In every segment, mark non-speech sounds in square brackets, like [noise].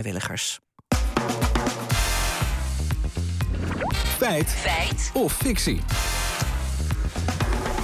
vrijwilligers. Feit. Feit. Of fictie.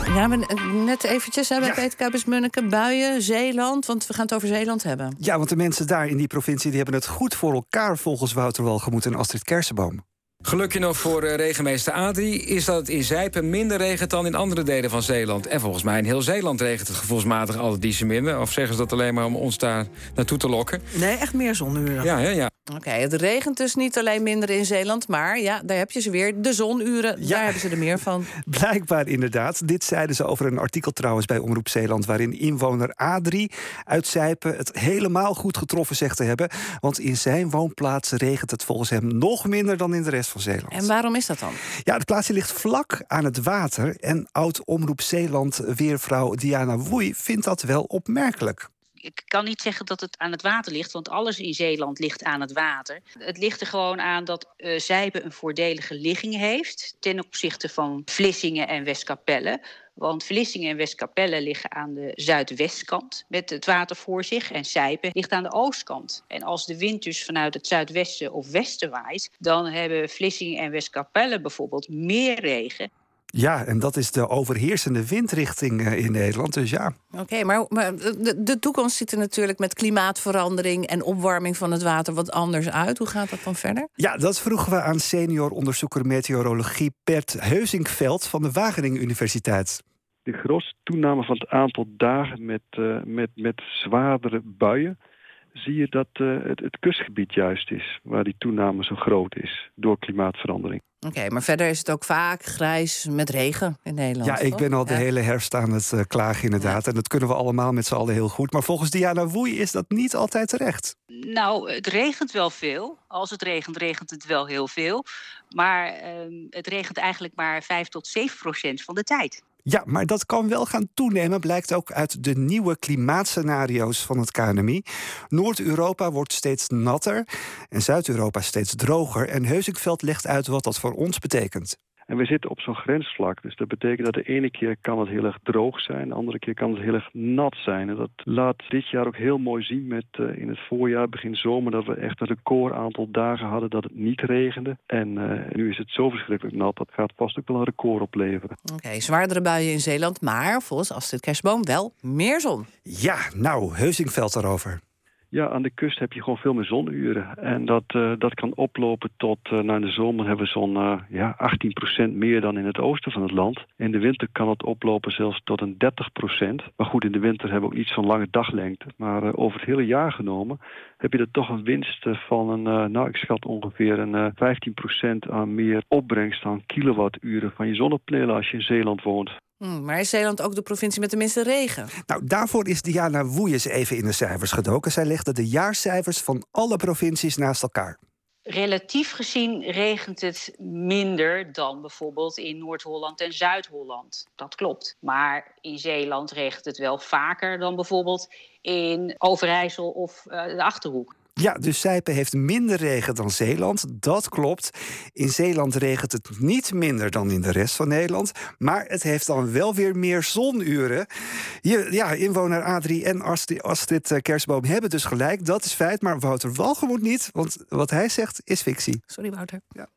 Ja, we, net eventjes hebben bij Ja. Peter Kuipers Munneke, buien, Zeeland. Want we gaan het over Zeeland hebben. Ja, want de mensen daar in die provincie die hebben het goed voor elkaar volgens Wouter Walgemoed en Astrid Kersenboom. Gelukje nog voor eh, regenmeester Adrie is dat het in Zijpen minder regent dan in andere delen van Zeeland. En volgens mij in heel Zeeland regent het gevoelsmatig altijd ietsje minder. Of zeggen ze dat alleen maar om ons daar naartoe te lokken? Nee, echt meer zonuren. Ja, ja, ja. Oké, het regent dus niet alleen minder in Zeeland, maar ja, daar heb je ze weer. De zonuren, Ja. daar hebben ze er meer van. [laughs] Blijkbaar inderdaad. Dit zeiden ze over een artikel trouwens bij Omroep Zeeland... waarin inwoner Adrie uit Zijpen het helemaal goed getroffen zegt te hebben. Want in zijn woonplaats regent het volgens hem nog minder dan in de rest van Zeeland. En waarom is dat dan? Ja, het plaatsje ligt vlak aan het water. En oud-Omroep Zeeland weervrouw Diana Woei vindt dat wel opmerkelijk. Ik kan niet zeggen dat het aan het water ligt, want alles in Zeeland ligt aan het water. Het ligt er gewoon aan dat Zijpe een voordelige ligging heeft ten opzichte van Vlissingen en Westkapelle. Want Vlissingen en Westkapelle liggen aan de zuidwestkant met het water voor zich. En Zijpe ligt aan de oostkant. En als de wind dus vanuit het zuidwesten of westen waait, dan hebben Vlissingen en Westkapelle bijvoorbeeld meer regen. Ja, en dat is de overheersende windrichting eh, in Nederland. Dus ja, Oké, maar, maar de, de toekomst ziet er natuurlijk met klimaatverandering en opwarming van het water wat anders uit. Hoe gaat dat dan verder? Ja, dat vroegen we aan senior onderzoeker meteorologie Bert Heuzingveld van de Wageningen Universiteit. de grootste toename van het aantal dagen met, eh, met, met zwaardere buien, zie je dat eh, het, het kustgebied juist is waar die toename zo groot is door klimaatverandering. Oké, maar verder is het ook vaak grijs met regen in Nederland. Ja, ik ben al de hele herfst aan het eh, klagen inderdaad. En dat kunnen we allemaal met z'n allen heel goed. Maar volgens Diana Woei is dat niet altijd terecht. Nou, het regent wel veel. Als het regent, regent het wel heel veel. Maar ehm, het regent eigenlijk maar 5 tot 7 procent van de tijd. Ja, maar dat kan wel gaan toenemen, blijkt ook uit de nieuwe klimaatscenario's van het KNMI. Noord-Europa wordt steeds natter en Zuid-Europa steeds droger. En Heuzingveld legt uit wat dat voor ons betekent. En we zitten op zo'n grensvlak. Dus dat betekent dat de ene keer kan het heel erg droog zijn, de andere keer kan het heel erg nat zijn. En dat laat dit jaar ook heel mooi zien met eh, in het voorjaar, begin zomer, dat we echt een record aantal dagen hadden dat het niet regende. En eh, nu is het zo verschrikkelijk nat, dat gaat vast ook wel een record opleveren. Oké, zwaardere buien in Zeeland, maar volgens Astrid Kerstboom wel meer zon. Ja, nou, Heuzingveld daarover. Ja, aan de kust heb je gewoon veel meer zonuren. En dat, eh, dat kan oplopen tot, eh na de zomer hebben we zo'n eh, ja, 18% meer dan in het oosten van het land. In de winter kan het oplopen zelfs tot een 30%. Maar goed, in de winter hebben we ook niet zo'n lange daglengte. Maar over het hele jaar genomen heb je er toch een winst van een, nou ik schat ongeveer een eh 15% aan meer opbrengst aan kilowatturen van je zonnepanelen als je in Zeeland woont. Hm, maar is Zeeland ook de provincie met de minste regen? Nou, daarvoor is Diana Woei eens even in de cijfers gedoken. Zij legde de jaarcijfers van alle provincies naast elkaar. Relatief gezien regent het minder dan bijvoorbeeld in Noord-Holland en Zuid-Holland. Dat klopt. Maar in Zeeland regent het wel vaker dan bijvoorbeeld in Overijssel of eh, de Achterhoek. Ja, dus Zijpen heeft minder regen dan Zeeland. Dat klopt. In Zeeland regent het niet minder dan in de rest van Nederland. Maar het heeft dan wel weer meer zonuren. Hier, ja, inwoner Adrie en Astrid, Astrid eh, Kerstboom hebben dus gelijk. Dat is feit. Maar Wouter Walgemoed niet. Want wat hij zegt is fictie. Sorry, Wouter. Ja.